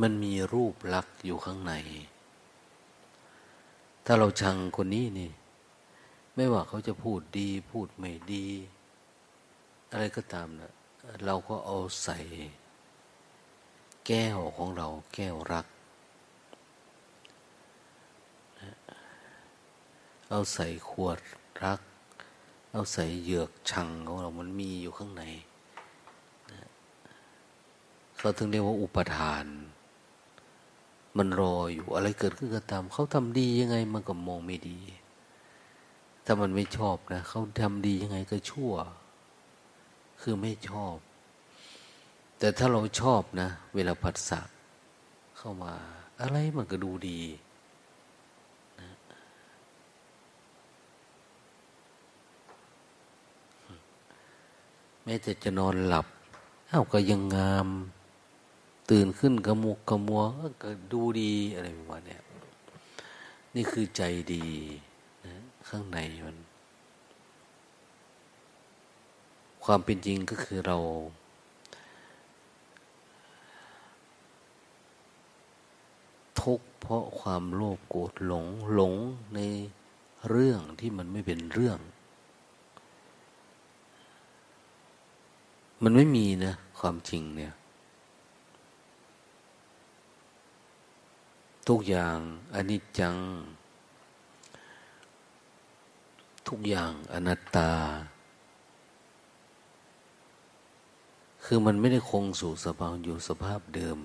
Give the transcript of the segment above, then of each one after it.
มันมีรูปลักษ์อยู่ข้างใน ถ้าเราชังคนนี้นี่ ไม่ว่าเขาจะพูดดี พูดไม่ดี อะไรก็ตามนะเราก็เอาใส่ แก้วของเราแก้วรัก เอาใส่ขวดรัก เอาใส่เหยือกชังของเรา มันมีอยู่ข้างในเขาถึงเรียกว่าอุปทาน มันรออยู่อะไรเกิดขึ้นก็ตามเขาทำดียังไงมันก็มองไม่ดี ถ้ามันไม่ชอบนะเขาทำดียังไงก็ชั่ว คือไม่ชอบ แต่ถ้าเราชอบนะ เวลาผัสสะเข้ามา อะไรมันก็ดูดีนะแม้แต่จะนอนหลับอ้าวก็ยังงาม ตื่นขึ้นกระมุกกระมัวก็ดูดีอะไรประมาณนี้นี่คือใจดีนะข้างในมัน ความเป็นจริงก็คือเรา ทุกข์เพราะความโลภโกรธหลงหลงในเรื่องที่มันไม่เป็นเรื่อง มันไม่มีนะ ความจริงเนี่ย ทุกอย่างอนิจจัง ทุกอย่างอนัตตา คือมันไม่ได้คงสู่สภาพอยู่สภาพเดิม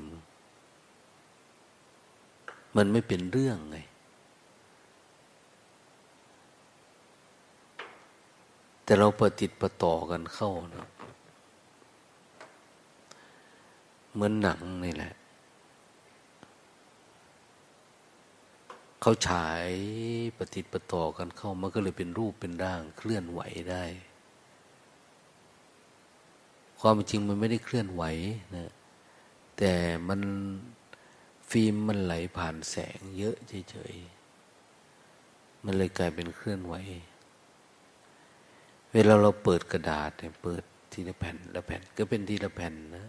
มันไม่เป็นเรื่องไง แต่เราปฏิติดประต่อกันเข้านะเหมือนหนังนี่แหละ เขาฉายปฏิติปต่อกันเข้ามันก็เลยเป็นรูปเป็นร่างเคลื่อนไหวได้ ความจริงมันไม่ได้เคลื่อนไหวนะแต่มันฟิล์มมันไหลผ่านแสงเยอะเฉยๆ มันเลยกลายเป็นเคลื่อนไหว เวลาเราเปิดกระดาษเนี่ยเปิดทีละแผ่นละแผ่นก็เป็นทีละแผ่นนะ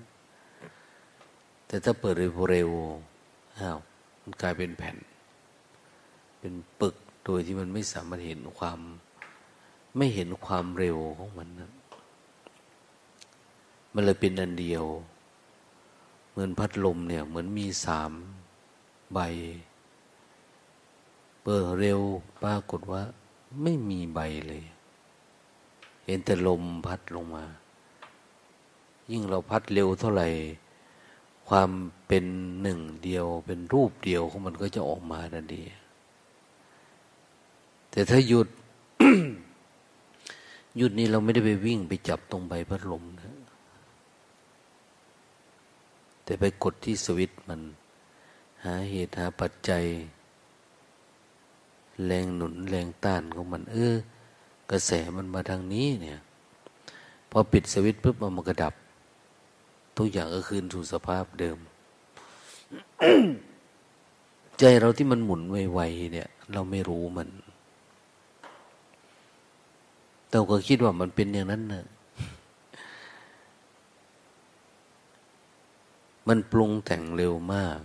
แต่ถ้าเปิดเร็วๆอ้าวมันกลายเป็นแผ่น เป็นปึกโดยที่มันไม่สามารถเห็นความ ไม่เห็นความเร็วของมันนะมันเลยเป็นอันเดียว เหมือนพัดลมเนี่ย เหมือนมีสามใบ เปิดเร็วปรากฏว่า ไม่มีใบเลย เห็นแต่ลมพัดลงมา ยิ่งเราพัดเร็วเท่าไหร่ ความเป็นหนึ่งเดียว เป็นรูปเดียวของมันก็จะออกมาดันดี แต่ถ้าหยุด หยุดนี้เราไม่ได้ไปวิ่งไปจับตรงใบพัดลมนะ แต่ไปกดที่สวิตมัน หาเหตุหาปัจจัย แรงหนุนแรงต้านของมัน เออ กระแสมันมาทางนี้เนี่ยพอปิดสวิตปุ๊บมันกระดับ ทุกอย่างก็คืนสู่สภาพเดิม ใจเราที่มันหมุนไวๆเนี่ย เราไม่รู้มัน เราก็คิดว่ามันเป็นอย่างนั้นนะมันปรุงแต่งเร็วมาก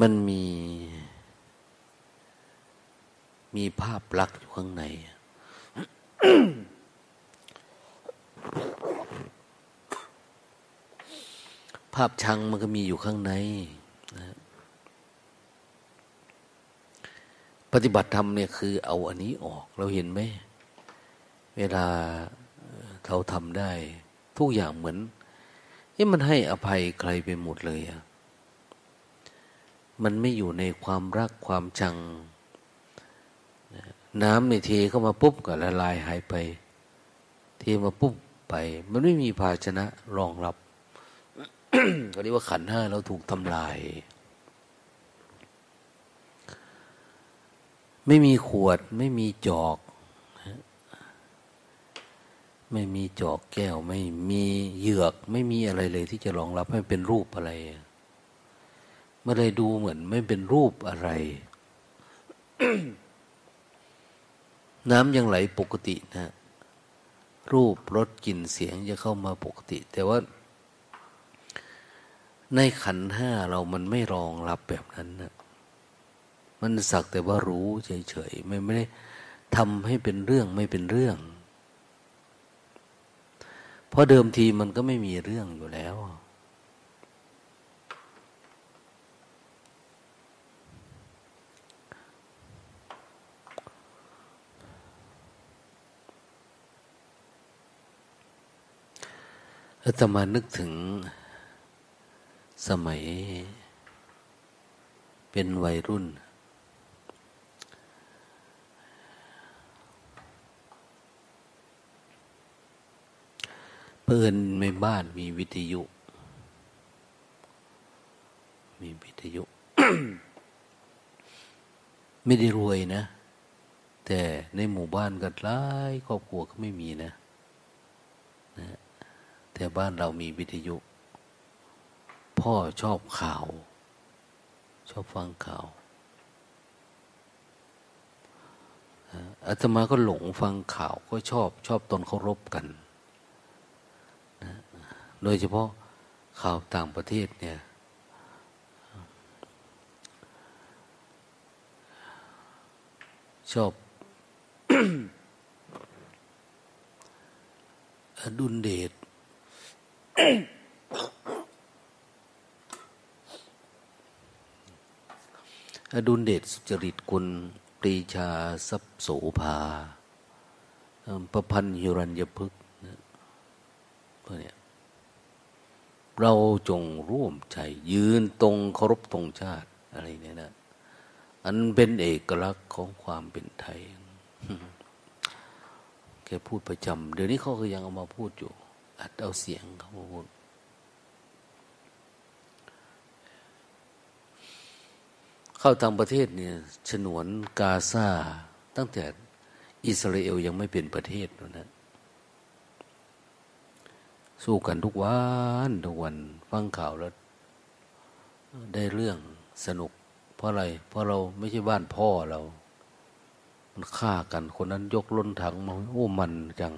มันมี มีภาพลักษณ์อยู่ข้างใน ภาพชังมันก็มีอยู่ข้างในนะปฏิบัติธรรมเนี่ยคือเอาอันนี้ออก เราเห็นไหม เวลาเขาทำได้ ทุกอย่างเหมือนนี่มันให้อภัยใครไปหมดเลยอะมันไม่อยู่ในความรักความชัง น้ำในเทเข้ามาปุ๊บก็ละลายหายไป เทมาปุ๊บไป มันไม่มีภาชนะรองรับก็เรียกว่าขันห้าเราถูกทำลาย ไม่มีขวด ไม่มีจอก ไม่มีจอกแก้ว ไม่มีเหยือก ไม่มีอะไรเลย ที่จะรองรับให้เป็นรูปอะไรเมื่อไรดูเหมือนไม่เป็นรูปอะไร น้ำยังไหลปกตินะ รูปรสกลิ่นเสียงจะเข้ามาปกติ แต่ว่า ในขันห้าเรามันไม่รองรับแบบนั้นนะมันสักแต่ว่ารู้เฉยๆไม่ไม่ได้ทำให้เป็นเรื่องไม่เป็นเรื่อง เพราะเดิมทีมันก็ไม่มีเรื่องอยู่แล้วแล้วตมานึกถึงสมัยเป็นวัยรุ่น เพื่อนในบ้านมีวิทยุ มีวิทยุ ไม่ได้รวยนะ แต่ในหมู่บ้านกันหลายครอบครัวก็ไม่มีนะนะ แต่บ้านเรามีวิทยุ พ่อชอบข่าว ชอบฟังข่าวอาตมาก็หลงฟังข่าวก็ชอบชอบตนเคารพกัน โดยเฉพาะข่าวต่างประเทศเนี่ย ชอบอดุลเดชอดุลเดชสุจริตกุลปรีชาสัพโสภาประพันธ์ยุรัญยพฤกษ์พวกนี้ เราจงร่วมใจ ยืนตรงเคารพตรงชาติอะไรเนี่ยนะ อันเป็นเอกลักษณ์ของความเป็นไทย แกพูดประจำเดี๋ยวนี้เขาก็ยังเอามาพูดอยู่ อัดเอาเสียงเขามาพูดเข้าต่างประเทศเนี่ยฉนวนกาซาตั้งแต่อิสราเอลยังไม่เป็นประเทศนะ สู้กันทุกวันทุกวันฟังข่าวแล้ว ได้เรื่องสนุก เพราะอะไร เพราะเราไม่ใช่บ้านพ่อเรา มันฆ่ากันคนนั้นยกล้นถังมาโอ้มันจัง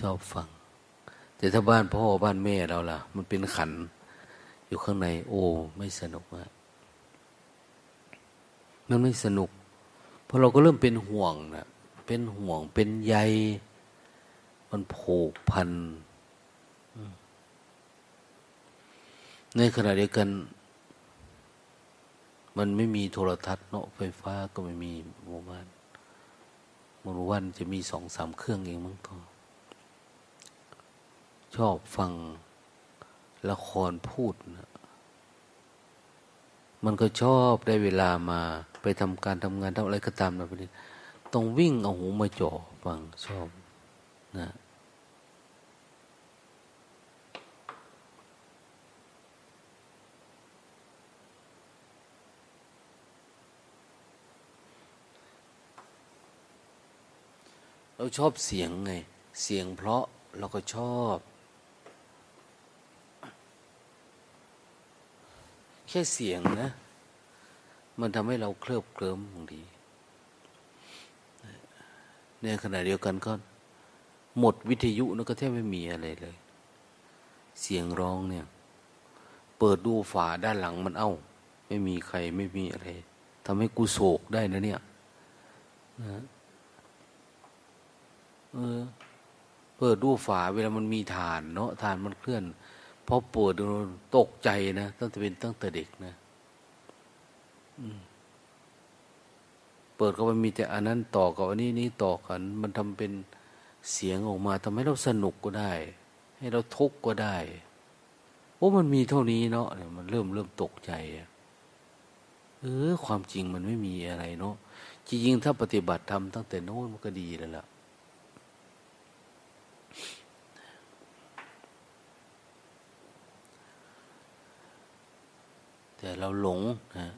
ชอบฟัง แต่ถ้าบ้านพ่อบ้านแม่เราล่ะ มันเป็นขัน อยู่ข้างใน โอ้ ไม่สนุกอะมันไม่สนุก เพราะเราก็เริ่มเป็นห่วงนะเป็นห่วงเป็นใย มันผูกพัน ในขณะเดียวกัน มันไม่มีโทรทัศน์เนาะไฟฟ้าก็ไม่มีหมู่บ้านหมู่บ้านจะมีสองสามเครื่องเองมั้งก็ชอบฟังละครพูดนะมันก็ชอบได้เวลามาไปทำการทำงานทำอะไรก็ตามนะพี่ต้องวิ่งเอาหูมาจ่อฟังชอบนะ เราชอบเสียงไง เสียงเพราะเราก็ชอบ แค่เสียงนะ มันทำให้เราเคลิบเคลิ้มบางทีในขณะเดียวกันก็ หมดวิทยุนะก็แทบไม่มีอะไรเลย เสียงร้องเนี่ย เปิดดูฝาด้านหลังมันเอา้า ไม่มีใครไม่มีอะไรทำให้กูโศกได้นะเนี่ยนะ เออ เปิดดูฝาเวลามันมีฐานเนาะฐานมันเคลื่อนพอเปิดดูตกใจนะตั้งแต่เป็นตั้งแต่เด็กนะเปิดก็มันมีแต่อันนั้นต่อกับอันนี้นี้ต่อกัน มันทำเป็นเสียงออกมาทำให้เราสนุกก็ได้ ให้เราทุกข์ก็ได้โอ้มันมีเท่านี้เนาะมันเริ่มเริ่มตกใจเออความจริงมันไม่มีอะไรเนาะจริงๆถ้าปฏิบัติทำตั้งแต่โน้นมันก็ดีแล้วล่ะ แต่เราหลงนะ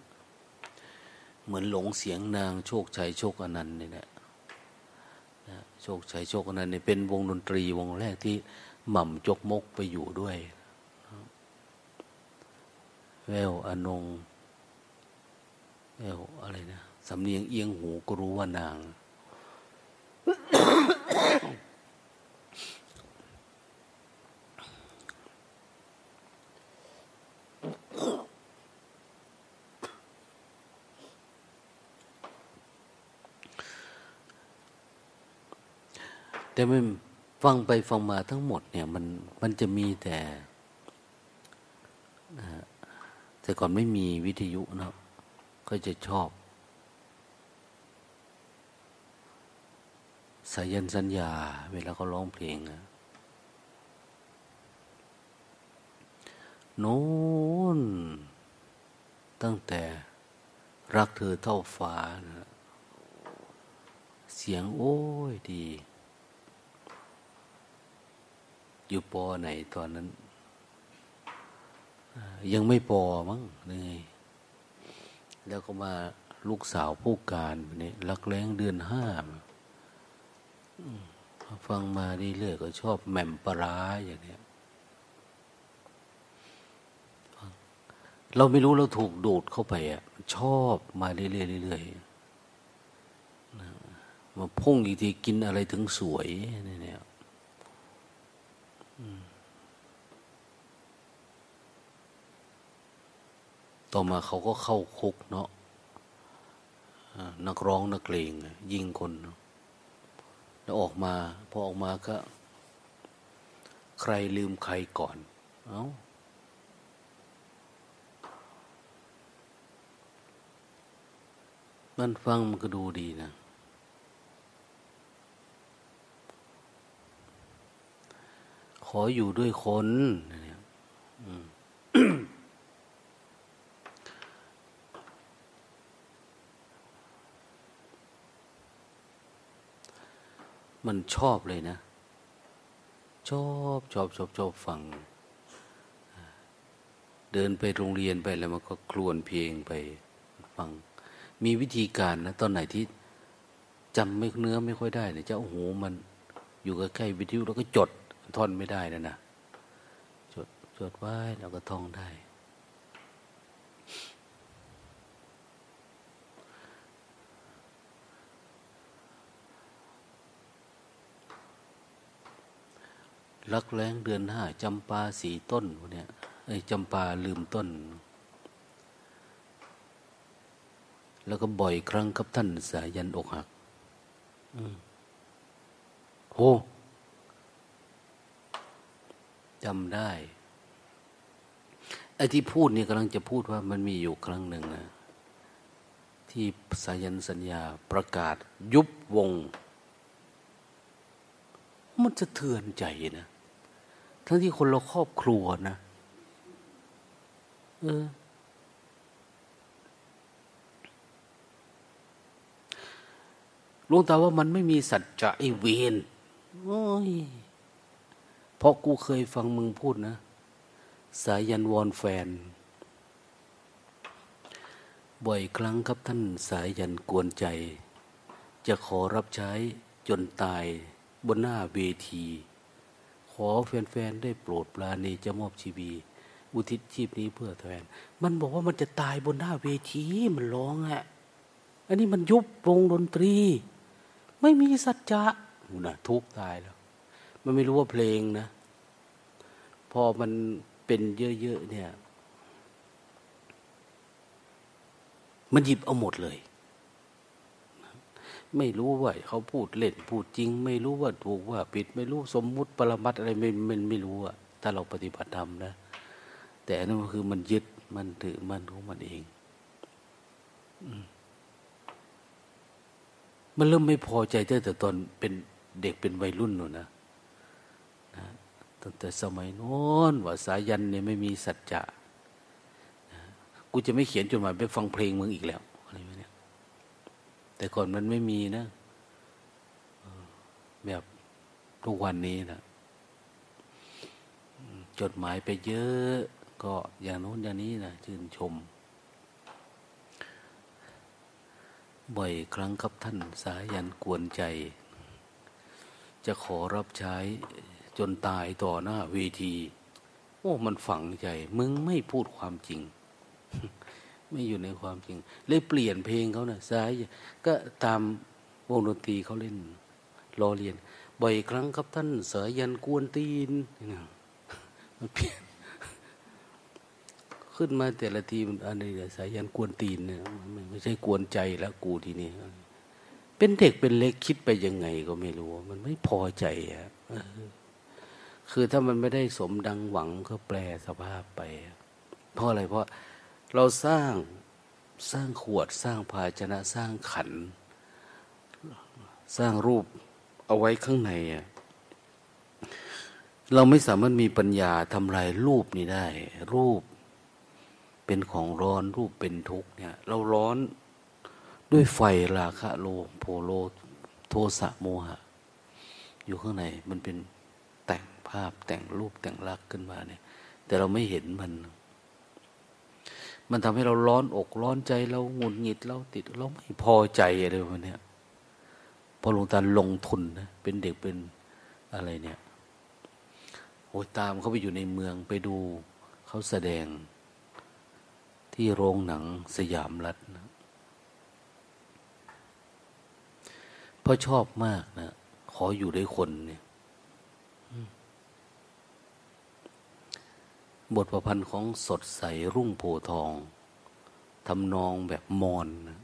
เหมือนหลงเสียงนางโชคชัยโชคอนันต์นี่แหละโชคชัยโชคอนันต์นี่เป็นวงดนตรีวงแรกที่หม่ำจกมกไปอยู่ด้วย แววอนงแววอะไรนะสำเนียงเอียงหูก็รู้ว่านาง แต่ไม่ฟังไปฟังมาทั้งหมดเนี่ยมันมันจะมีแต่แต่ก่อนไม่มีวิทยุเนาะก็จะชอบ สายันสัญญา เวลาเขาร้องเพลงนะโน้นตั้งแต่รักเธอเท่าฟ้านะเสียงโอ้ยดี อยู่ปอไหนตอนนั้น ยังไม่ปอมั้งเลยแล้วก็มาลูกสาวผู้การนี่รักแรงเดือนห้าฟังมาเรื่อยๆก็ชอบแหม่มปลาอย่างเนี้ยเราไม่รู้เราถูกดูดเข้าไปอะชอบมาเรื่อยๆเรื่อยๆมาพุ่งอีกทีกินอะไรถึงสวยเนี่ย ต่อมาเขาก็เข้าคุกเนาะนักร้องนักเลงยิงคนแล้วออกมาพอออกมาก็ ใครลืมใครก่อน เอา้ามันฟังมันก็ดูดีนะ ขออยู่ด้วยคนเนี่ย มันชอบเลยนะ ชอบชอบชอบชอบฟัง เดินไปโรงเรียนไปแล้วมันก็ครวนเพลงไปฟัง มีวิธีการนะ ตอนไหนที่จำไม่เนื้อไม่ค่อยได้เนี่ยจะโอ้โหมันอยู่ใกล้ๆวิทยุแล้วก็จดท่อนไม่ได้นะนะจดจดไว้แล้วก็ท่องได้ ลักแรงเดือนห้าจำปาสีต้นเนี่ยไอ้จำปาลืมต้น แล้วก็บ่อยครั้งครับท่านสายันอกหักโหจำได้ไอ้ที่พูดนี่กำลังจะพูดว่ามันมีอยู่ครั้งหนึ่งนะที่สายันสัญญาประกาศยุบวง มันจะเทือนใจนะ ทั้งที่คนเราครอบครัวนะเออลวงตาว่ามันไม่มีสัจจะไอเวนโอ้ยเพราะกูเคยฟังมึงพูดนะ สายันวอนแฟน บ่อยครั้งครับท่านสายันกวนใจ จะขอรับใช้จนตายบนหน้าเวที อแฟนๆได้โปรดปราณีจะมอบชีวี อุทิศชีพนี้เพื่อแทนมันบอกว่ามันจะตายบนหน้าเวทีมันร้องอะอันนี้มันยุบวงดนตรี ไม่มีสัจจะนะทุกตายแล้ว มันไม่รู้ว่าเพลงนะ พอมันเป็นเยอะๆเนี่ย มันหยิบเอาหมดเลย ไม่รู้ว่าเขาพูดเล่นพูดจริง ไม่รู้ว่าถูกว่าผิด ไม่รู้สมมุติปรมัตอะไรไม่มันไม่รู้อะถ้าเราปฏิบัติธรรมนะ แต่นั่นก็คือมันยึดมันถือมันของมันเองมันเริ่มไม่พอใจตั้งแต่ตอนเป็นเด็กเป็นวัยรุ่นหนูนะนะตั้งแต่สมัยโน้นว่าสายันเนี่ยไม่มีสัจจะนะกูจะไม่เขียนจดหมายไปฟังเพลงมึงอีกแล้ว แต่ก่อนมันไม่มีนะ แบบทุกวันนี้นะจดหมายไปเยอะ ก็อย่างโน้นอย่างนี้นะชื่นชม บ่อยครั้งครับท่านสายันกวนใจ จะขอรับใช้จนตายต่อหน้าเวที โอ้ มันฝังใจ มึงไม่พูดความจริง ไม่อยู่ในความจริง เลยเปลี่ยนเพลงเขานะ่ะสายก็ตามวงดนตรีเขาเล่นรอเรียน บ่อยครั้งครับท่านสายันกวนตีนมันเปลี่ยนขึ้นมาแต่ละทีมันอะไรเนี่ยสายันกวนตีนเนี่ยไม่ใช่กวนใจแล้วกูทีนี้เป็นเด็กเป็นเล็กคิดไปยังไงก็ไม่รู้ มันไม่พอใจอะคือถ้ามันไม่ได้สมดังหวังก็แปลสภาพไป เพราะอะไรเพราะ เราสร้างสร้างขวดสร้างภาชนะสร้างขัน สร้างรูปเอาไว้ข้างในอะเราไม่สามารถมีปัญญาทำลายรูปนี้ได้ รูปเป็นของร้อนรูปเป็นทุกข์เนี่ย เราร้อนด้วยไฟราคะโลโพโลโทสะโมหะ อยู่ข้างในมันเป็นแต่งภาพแต่งรูปแต่งลักษณ์ขึ้นมาเนี่ย แต่เราไม่เห็นมัน มันทำให้เราร้อนอกร้อนใจเราหงุดหงิดเราติดเราไม่พอใจอะไรแบบนี้พอหลวงตาลงทุนนะเป็นเด็กเป็นอะไรเนี่ยโอ้ยตามเขาไปอยู่ในเมืองไปดูเขาแสดงที่โรงหนังสยามรัฐนะเพราะชอบมากนะ ขออยู่ด้วยคนเนี่ย บทประพันธ์ของสดใสรุ่งโพทองทำนองแบบมอนนะ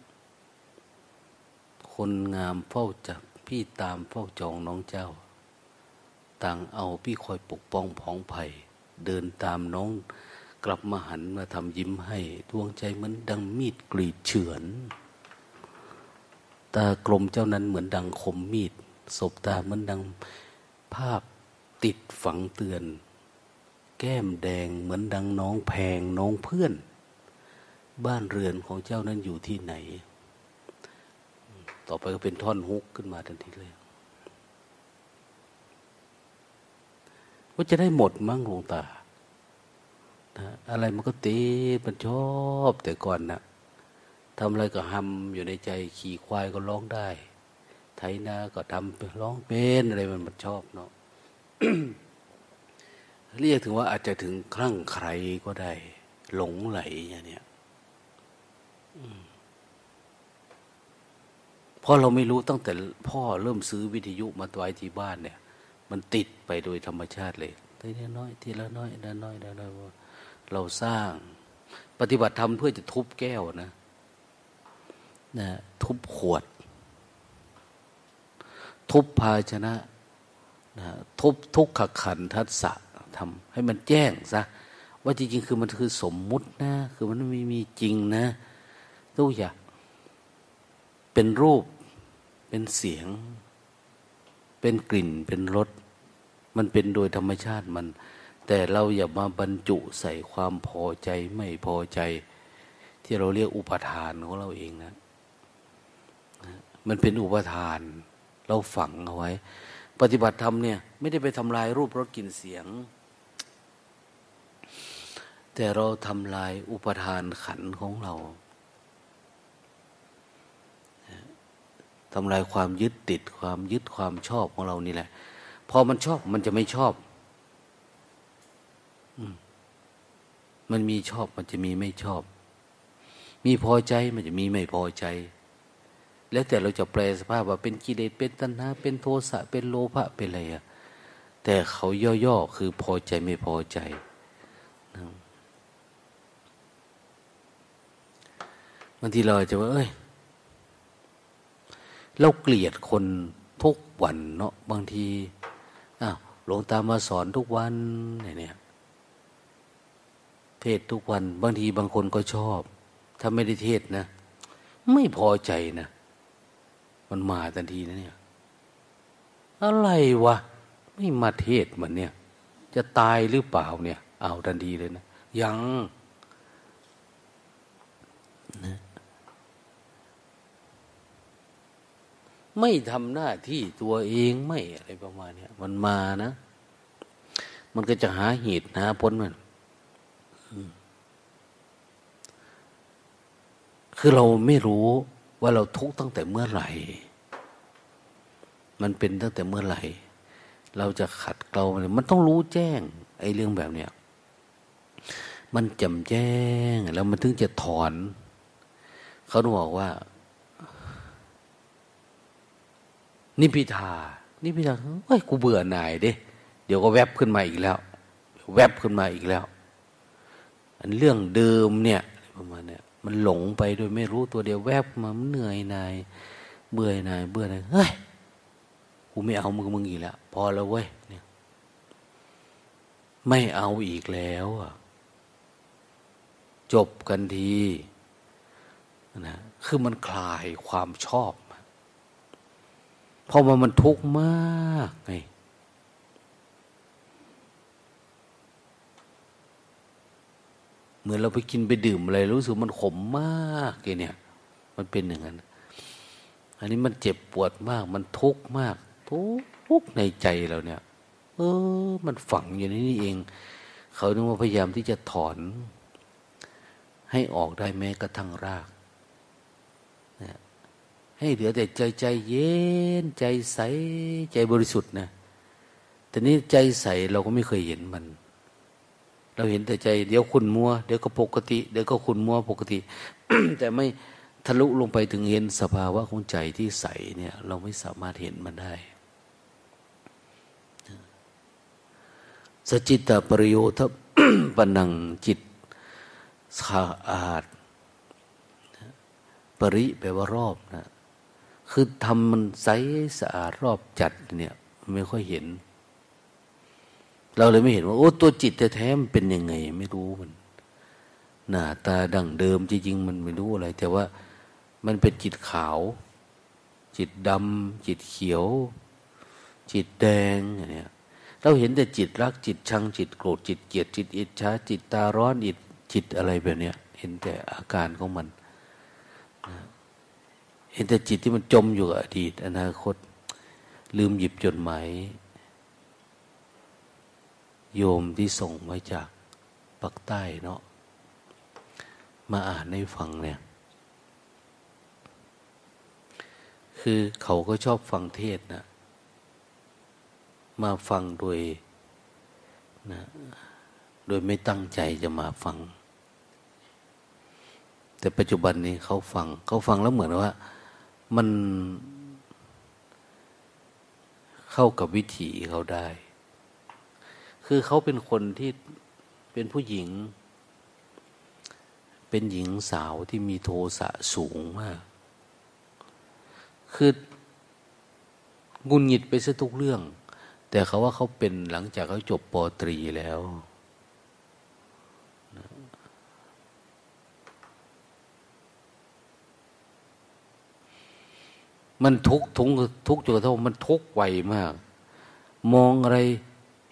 คนงามเฝ้าจับพี่ตามเฝ้าจองน้องเจ้า ต่างเอาพี่คอยปกป้องผองไผ่เดินตามน้องกลับมาหันมาทำยิ้มให้ดวงใจเหมือนดังมีดกรีดเฉือน ตากลมเจ้านั้นเหมือนดังคมมีด ศบตาเหมือนดังภาพติดฝังเตือน แก้มแดงเหมือนดังน้องแพงน้องเพื่อน บ้านเรือนของเจ้านั้นอยู่ที่ไหน ต่อไปก็เป็นท่อนฮุกขึ้นมาทันทีเลยว่าจะได้หมดมั้งหลวงตานะอะไรมันก็ตีมันชอบแต่ก่อนนะทำอะไรก็หำอยู่ในใจขี่ควายก็ร้องได้ ไถนาก็ทำร้องเป็นอะไรมันมันชอบเนาะ เรียกถึงว่าอาจจะถึงคลั่งใครก็ได้ หลงไหลอย่างเนี้ยเพราะเราไม่รู้ตั้งแต่พ่อเริ่มซื้อวิทยุมาไว้ที่บ้านเนี่ย มันติดไปโดยธรรมชาติเลยทีละน้อยทีละน้อยทีละน้อยทีละน้อยเราสร้าง ปฏิบัติธรรมเพื่อจะทุบแก้วนะนะทุบขวด ทุบภาชนะนะทุบทุกขขันทัศะทำให้มันแจ้งซะว่าจริงๆ คือมันคือสมมุตินะ คือมันไม่มีจริงนะตู้อย่าเป็นรูป เป็นเสียง เป็นกลิ่น เป็นรส มันเป็นโดยธรรมชาติมัน แต่เราอย่ามาบรรจุใส่ความพอใจไม่พอใจ ที่เราเรียกอุปทานของเราเองนะ มันเป็นอุปทาน เราฝังเอาไว้ ปฏิบัติธรรมเนี่ย ไม่ได้ไปทำลายรูปรสกลิ่นเสียง แต่เราทำลายอุปทานขันของเราทำลายความยึดติดความยึดความชอบของเรานี่แหละ พอมันชอบมันจะไม่ชอบมันมีชอบมันจะมีไม่ชอบ มีพอใจมันจะมีไม่พอใจ แล้วแต่เราจะแปลสภาพว่าเป็นกิเลสเป็นตัณหาเป็นโทสะเป็นโลภะเป็นอะไรอะแต่เขาย่อๆคือพอใจไม่พอใจ บางทีเราจะว่า เอ้ย เราเกลียดคนทุกวันเนาะบางทีอ้าวหลวงตามาสอนทุกวันเนี่ยเทศทุกวัน บางทีบางคนก็ชอบ ถ้าไม่ได้เทศนะ ไม่พอใจนะ มันมาทันทีนะเนี่ย อะไรวะ ไม่มาเทศมันเนี่ย จะตายหรือเปล่าเนี่ย เอาทันทีเลยนะ ยังนะ ไม่ทำหน้าที่ตัวเองไม่อะไรประมาณนี้มันมานะ มันก็จะหาเหตุหาผลมันคือเราไม่รู้ว่าเราทุกข์ตั้งแต่เมื่อไหร่ มันเป็นตั้งแต่เมื่อไหร่ เราจะขัดเกลามันต้องรู้แจ้ง ไอ้เรื่องแบบเนี้ยมันจำแจ้งแล้วมันถึงจะถอน เขาบอกว่า นิพิทา นิพิทาเฮ้ยกูเบื่อหน่ายเด้เดี๋ยวก็แวบขึ้นมาอีกแล้ว แวบขึ้นมาอีกแล้ว อันเรื่องเดิมเนี่ยประมาณเนี้ยมันหลงไปโดยไม่รู้ตัวเดียวแวบมาเหนื่อยนายเบื่อนายเบื่อนายเฮ้ยกูไม่เอามึงมึงอีกแล้วพอแล้วเว้ยเนี่ยไม่เอาอีกแล้วอะจบกันทีนะคือมันคลายความชอบ เพราะว่ามันทุกข์มากไงเหมือนเราไปกินไปดื่มอะไรรู้สึกมันขมมากเลยเนี่ย มันเป็นอย่างนั้น อันนี้มันเจ็บปวดมาก มันทุกข์มากทุกข์ในใจเราเนี่ย เออ มันฝังอยู่ในนี้เอง เขาต้องพยายามที่จะถอน ให้ออกได้แม้กระทั่งราก ให้เหลือแต่ใจใจเย็นใจใสใจบริสุทธิ์นะแต่นี้ใจใสเราก็ไม่เคยเห็นมัน เราเห็นแต่ใจ เดี๋ยวคุณมัว เดี๋ยวก็ปกติ เดี๋ยวก็คุณมัวปกติ แต่ไม่ทะลุลงไปถึงเห็นสภาวะของใจที่ใสเนี่ย เราไม่สามารถเห็นมันได้สจิตตปริโยทปนังจิตสะอาด ปริแปลว่ารอบนะ คือทำมันใสสะอาดรอบจัดเนี่ยไม่ค่อยเห็น เราเลยไม่เห็นว่า โอ้ตัวจิตแท้ๆมันเป็นยังไง ไม่รู้มัน หน้าตาดั่งเดิมจริงๆมันไม่รู้อะไร แต่ว่ามันเป็นจิตขาว จิตดำจิตเขียว จิตแดงอย่างเนี้ยเราเห็นแต่จิตรักจิตชังจิตโกรธจิตเกลียดจิตอิจฉาจิตตาร้อนอิจิตอะไรแบบเนี้ย เห็นแต่อาการของมัน เห็นแต่จิตที่มันจมอยู่กับอดีต อนาคต ลืมหยิบจดหมายโยมที่ส่งมาจากปักใต้เนาะมาอ่านให้ฟังเนี่ย คือเขาก็ชอบฟังเทศนะมาฟังโดยนะโดยไม่ตั้งใจจะมาฟัง แต่ปัจจุบันนี้เขาฟัง เขาฟังแล้วเหมือนว่า มันเข้ากับวิถีเขาได้ คือเขาเป็นคนที่เป็นผู้หญิง เป็นหญิงสาวที่มีโทสะสูงมาก คืองุนหงิดไปซะทุกเรื่อง แต่เขาว่าเขาเป็นหลังจากเขาจบปตรีแล้ว มันทุกทุกทุกจนกระทั่งมันทุกไวมาก มองอะไร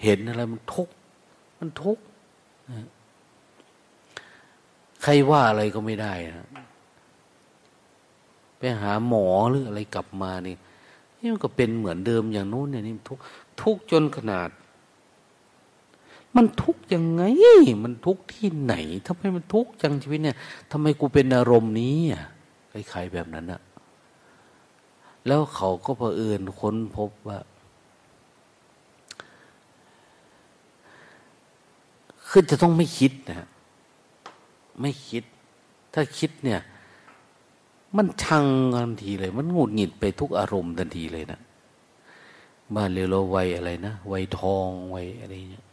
เห็นอะไรมันทุกมันทุกใครว่าอะไรก็ไม่ได้นะไปหาหมอหรืออะไรกลับมานี่นี่มันก็เป็นเหมือนเดิมอย่างโน้นเนี่ยนี่ทุกทุกจนขนาด มันทุกยังไง มันทุกที่ไหนทำไมมันทุกจังชีวิตเนี่ยทำไมกูเป็นอารมณ์นี้อะคล้ายๆแบบนั้นอะ แล้วเขาก็เผอิญค้นพบว่า คือจะต้องไม่คิดนะไม่คิด ถ้าคิดเนี่ย มันชังทันทีเลย มันหงุดหงิดไปทุกอารมณ์ทันทีเลยนะบ้านเรียเราวัยอะไรนะวัยทองวัยอะไรเนี่ย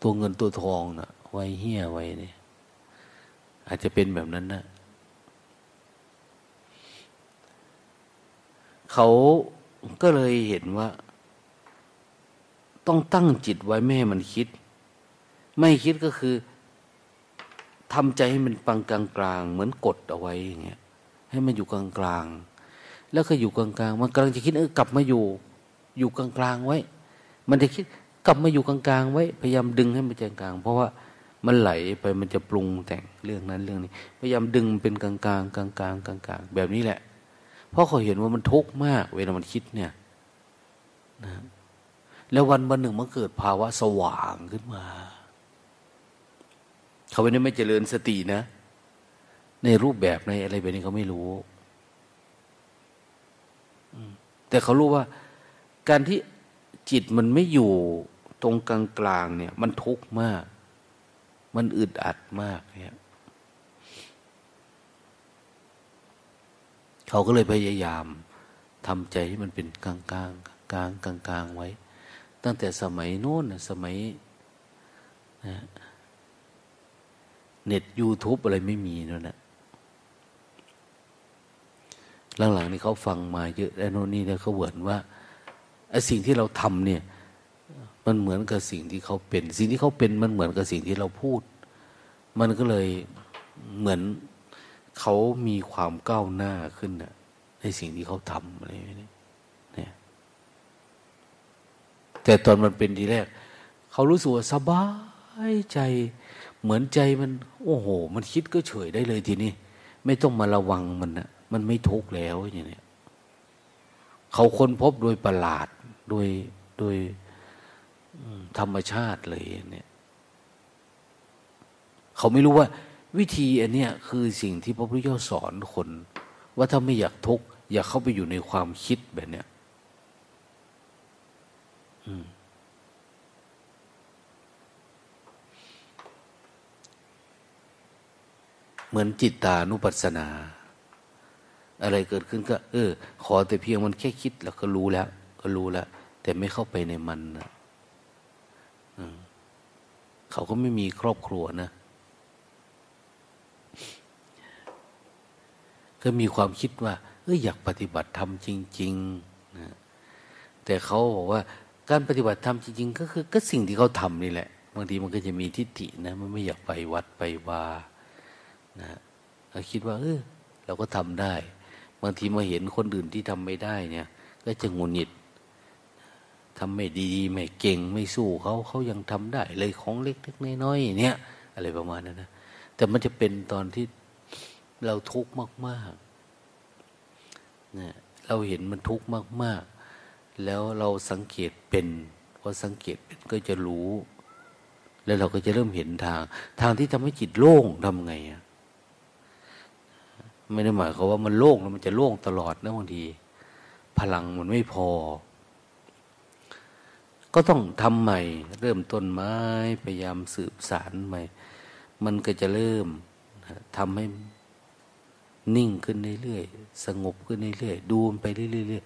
ตัวเงินตัวทองนะวัยเฮี้ยวัยเนี่ยอาจจะเป็นแบบนั้นนะ เขาก็เลยเห็นว่า ต้องตั้งจิตไว้แม่มันคิด ไม่คิดก็คือทำใจให้มันปังกลางกลางเหมือนกดเอาไว้อย่างเงี้ยให้มันอยู่กลางกลางแล้วก็อยู่กลางกลางมันกำลังจะคิดเออกลับมาอยู่ อยู่กลางกลางไว้ มันจะคิดกลับมาอยู่กลางกลางไว้ พยายามดึงให้มันใจกลางเพราะว่ามันไหลไปมันจะปรุงแต่งเรื่องนั้นเรื่องนี้ พยายามดึงเป็นกลางกลางกลางกลางกลางกลางแบบนี้แหละ เพราะเขาเห็นว่ามันทุกข์มาก เวลามันคิดเนี่ยนะแล้ววันวันหนึ่งมันเกิดภาวะสว่างขึ้นมา เขาไม่ได้ไม่เจริญสตินะ ในรูปแบบในอะไรแบบนี้เขาไม่รู้ แต่เขารู้ว่า การที่จิตมันไม่อยู่ตรงกลางๆเนี่ย มันทุกข์มาก มันอึดอัดมากเนี่ย เขาก็เลยพยายามทำใจให้มันเป็นกลางกลางกลางกลางกลางไว้ ตั้งแต่สมัยโน้นสมัยเน็ต YouTube อะไรไม่มีนั่นนะหลังๆนี่เขาฟังมาเยอะแล้วโน่นนี่แล้วเขาเหมือนว่าไอ้สิ่งที่เราทำเนี่ย มันเหมือนกับสิ่งที่เขาเป็น สิ่งที่เขาเป็นมันเหมือนกับสิ่งที่เราพูด มันก็เลยเหมือน เขามีความก้าวหน้าขึ้นนะในสิ่งที่เขาทำอะไรนี่เนี่ย แต่ตอนมันเป็นทีแรก เขารู้สึกว่าสบายใจ เหมือนใจมัน โอ้โห มันคิดก็เฉยได้เลยทีนี้ไม่ต้องมาระวังมันนะมันไม่ทุกข์แล้วอย่างนี้เขาค้นพบโดยประหลาดโดยโดยธรรมชาติเลยเนี่ย เขาไม่รู้ว่า วิธีอันเนี้ยคือสิ่งที่พระพุทธเจ้าสอนคน ว่าถ้าไม่อยากทุกข์อยากเข้าไปอยู่ในความคิดแบบเนี้ยเหมือนจิตตานุปัสสนา อะไรเกิดขึ้นก็ เออ ขอแต่เพียงมันแค่คิดแล้วก็รู้แล้ว ก็รู้แล้ว แต่ไม่เข้าไปในมันนะเขาก็ไม่มีครอบครัวนะ ก็มีความคิดว่าเอออยากปฏิบัติธรรมจริงๆนะแต่เขาบอกว่าการปฏิบัติธรรมจริง ๆ ก็คือก็สิ่งที่เขาทำนี่แหละบางทีมันก็จะมีทิฏฐินะมันไม่อยากไปวัดไปวานะเราคิดว่า เออเราก็ทำได้ บางทีมาเห็นคนอื่นที่ทำไม่ได้เนี่ย ก็จะงุนหิดทำไม่ดีไม่เก่งไม่สู้เขาเขายังทำได้เลยของเล็กๆน้อยๆเนี่ย อะไรประมาณนั้นนะแต่มันจะเป็นตอนที่ เราทุกข์มากๆเนี่ยเราเห็นมันทุกข์มาก ๆ แล้วเราสังเกตเป็นพอสังเกตเป็นก็จะรู้ แล้วเราก็จะเริ่มเห็นทาง ทางที่ทำให้จิตโล่งทำไงอะไม่ได้หมายความว่ามันโล่งแล้วมันจะโล่งตลอดนะบางที พลังมันไม่พอ ก็ต้องทำใหม่ เริ่มต้นไม้พยายามสืบสารใหม่ มันก็จะเริ่มทำให้ นิ่งขึ้นเรื่อยๆ สงบขึ้นเรื่อยๆ ดูมันไปเรื่อย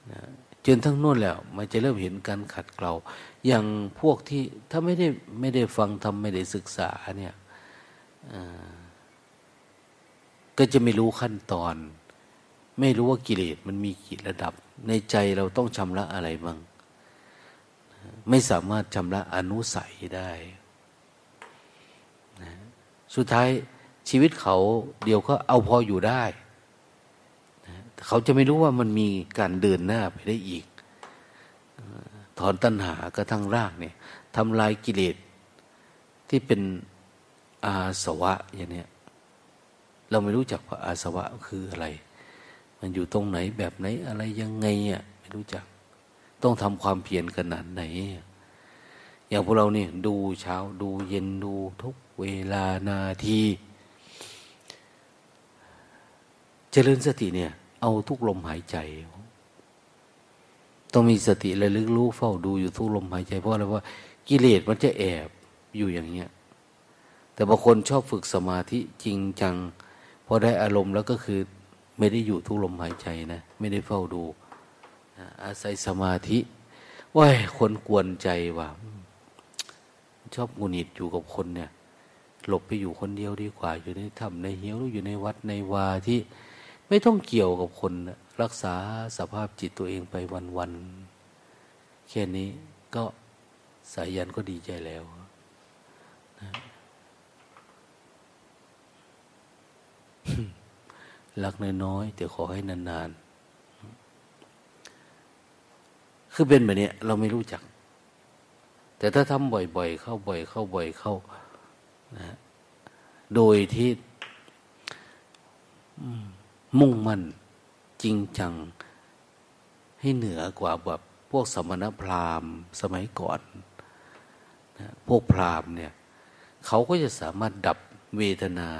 ๆจนทั้งนู้นแล้ว มันจะเริ่มเห็นการขัดเกลา อย่างพวกที่ถ้าไม่ได้ไม่ได้ฟังทำไม่ได้ศึกษาเนี่ยก็จะไม่รู้ขั้นตอน ไม่รู้ว่ากิเลสมันมีกี่ระดับ ในใจเราต้องชำระอะไรบ้าง ไม่สามารถชำระอนุสัยได้ สุดท้าย ชีวิตเขาเดียวก็เอาพออยู่ได้ เขาจะไม่รู้ว่ามันมีการเดินหน้าไปได้อีก ถอนตัณหากระทั่งรากเนี่ยทำลายกิเลสที่เป็นอาสวะอย่างเนี้ยเราไม่รู้จักว่าอาสวะคืออะไร มันอยู่ตรงไหนแบบไหนอะไรยังไงอะไม่รู้จัก ต้องทำความเพียรขนาดไหน อย่างพวกเราเนี่ยดูเช้าดูเย็นดูทุกเวลานาที เจริญสติเนี่ย เอาทุกลมหายใจ ต้องมีสติระลึกรู้เฝ้าดูอยู่ทุกลมหายใจ เพราะอะไรว่ากิเลสมันจะแอบอยู่อย่างเงี้ย แต่บางคนชอบฝึกสมาธิจริงจังพอได้อารมณ์แล้วก็คือไม่ได้อยู่ทุกลมหายใจนะ ไม่ได้เฝ้าดูอาศัยสมาธิว้ายคนกวนใจว่าชอบงุนหิดอยู่กับคนเนี่ย หลบไปอยู่คนเดียวดีกว่า อยู่ในถ้ำในเหี้ยวอยู่ในวัดในวาที่ ไม่ต้องเกี่ยวกับคนรักษาสภาพจิตตัวเองไปวันๆแค่นี้ก็สายยันก็ดีใจแล้วนะรักน้อยๆแต่ขอให้นานๆ คือเป็นแบบนี้เราไม่รู้จัก แต่ถ้าทำบ่อยๆ เข้าบ่อย เข้าบ่อยเข้านะโดยที่ มุ่งมั่นจริงจัง ให้เหนือกว่าแบบพวกสมณพราหมณ์สมัยก่อนนะพวกพราหมณ์เนี่ยเขาก็จะสามารถดับเวทนา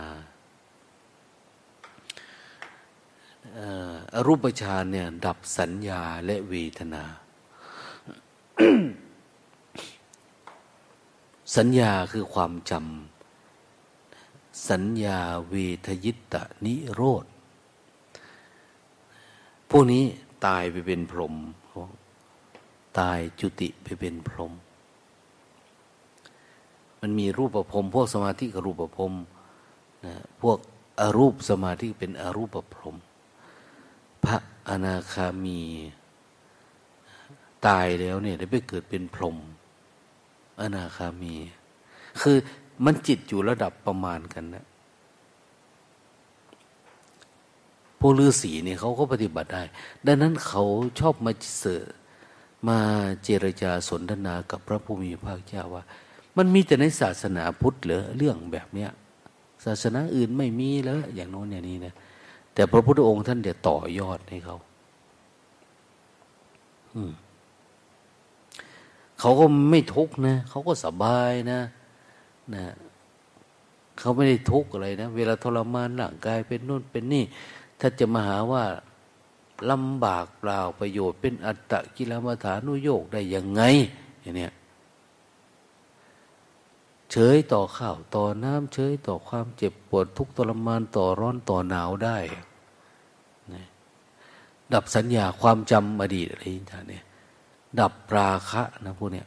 อรูปฌานเนี่ยดับสัญญาและเวทนา สัญญาคือความจำสัญญาเวทยิตะนิโรธ พวกนี้ตายไปเป็นพรหมตายจุติไปเป็นพรหมมันมีรูปประพรมพวกสมาธิกับรูปประพรมนะพวกอรูปสมาธิเป็นอรูปประพรมอนาคามีตายแล้วเนี่ยได้ไปเกิดเป็นพรหมอนาคามี คือมันจิตอยู่ระดับประมาณกันนะ พวกฤาษีเนี่ยเขาก็ปฏิบัติได้ ดังนั้นเขาชอบมาเสอมาเจรจาสนทนากับพระภูมิภาคเจ้าว่า มันมีแต่ในศาสนาพุทธเหรอเรื่องแบบเนี้ยศาสนาอื่นไม่มีแล้ว อย่างโน้นอย่างนี้นะแต่พระพุทธองค์ท่านเดี๋ยวต่อยอดให้เขาเขาก็ไม่ทุกนะเขาก็สบายนะนะเขาไม่ได้ทุกข์อะไรนะ เวลาทรมานร่างกายเป็นนู่นเป็นนี่ ถ้าจะมาหาว่าลำบากเปล่าประโยชน์เป็นอัตตะกิลมัฐานุโยกได้ยังไงอย่างเนี้ยเฉยต่อข้าวต่อน้ำเฉยต่อความเจ็บปวดทุกทรมานต่อร้อนต่อหนาวได้ดับสัญญาความจำอดีตอะไรอย่างเงี้ยดับราคะนะพวกเนี้ย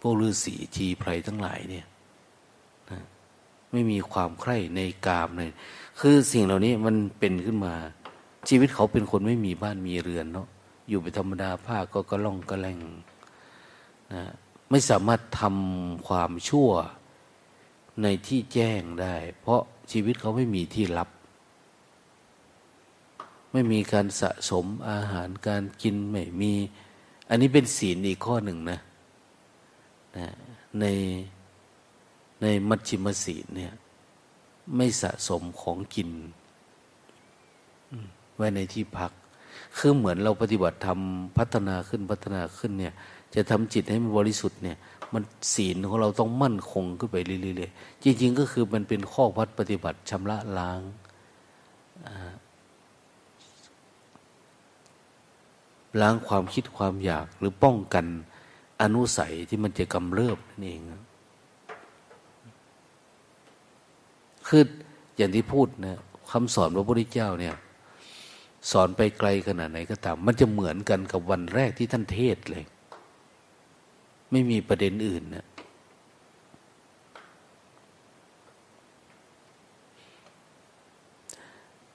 พวกฤาษีชีไพรทั้งหลายเนี่ยนะไม่มีความใคร่ในกามเลย คือสิ่งเหล่านี้มันเป็นขึ้นมา ชีวิตเขาเป็นคนไม่มีบ้านมีเรือนเนาะอยู่เป็นธรรมดาผ้าก็กระล่องกระแลงนะไม่สามารถทำความชั่วในที่แจ้งได้ เพราะชีวิตเขาไม่มีที่รับ ไม่มีการสะสมอาหารการกินไม่มี อันนี้เป็นศีลอีกข้อหนึ่งนะนะในในมัชฌิมศีลเนี่ย ไม่สะสมของกินไว้ในที่พัก คือเหมือนเราปฏิบัติทำพัฒนาขึ้นพัฒนาขึ้นเนี่ย จะทำจิตให้มันบริสุทธิ์เนี่ย มันศีลของเราต้องมั่นคงขึ้นไปเรื่อยๆจริง ๆ ก็คือมันเป็นข้อวัดปฏิบัติชำระล้างล้างความคิดความอยากหรือป้องกันอนุสัยที่มันจะกำเริบนั่นเอง คืออย่างที่พูดนะคำสอนพระพุทธเจ้าเนี่ย สอนไปไกลขนาดไหนก็ตาม มันจะเหมือนกันกับวันแรกที่ท่านเทศเลย ไม่มีประเด็นอื่นนะ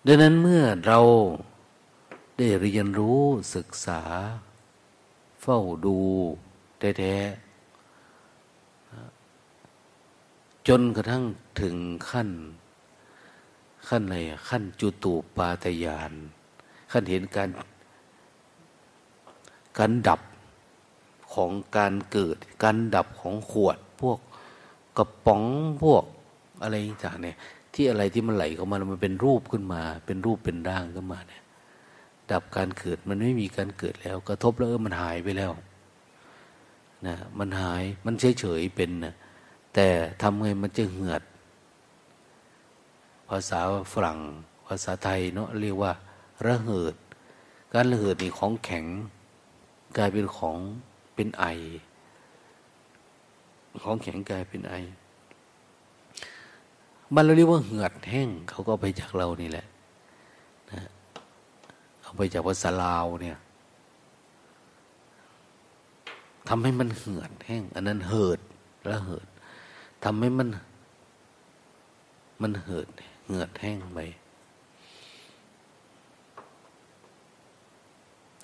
ดังนั้นเมื่อเราได้เรียนรู้ศึกษา เฝ้าดูแท้ๆ จนกระทั่งถึงขั้น ขั้นอะไหนขั้นจุตูปาตยาน ขั้นเห็นการการดับของการเกิด การดับของขวดพวกกระป๋องพวกอะไรต่างเนี่ย ที่อะไรที่มันไหลเข้ามามันเป็นรูปขึ้นมา เป็นรูปเป็นร่างขึ้นมาเนี่ย ดับการเกิดมันไม่มีการเกิดแล้ว กระทบแล้วมันหายไปแล้วนะมันหายมันเฉยเฉยเป็นนะ แต่ทำไงมันจะเหือด ภาษาฝรั่ง ภาษาไทยเนาะเรียกว่า ระเหิด การระเหิดนี่ของแข็ง กลายเป็นของเป็นไอ ของแข็งกลายเป็นไอมันเราเรียกว่าเหือดแห้ง เขาก็ไปจากเรานี่แหละนะเอาไปจากภาษาลาวเนี่ยทำให้มันเหือดแห้ง อันนั้นเหิดแล้วเหิด ทำให้มัน มันเหิดเหือดแห้งไป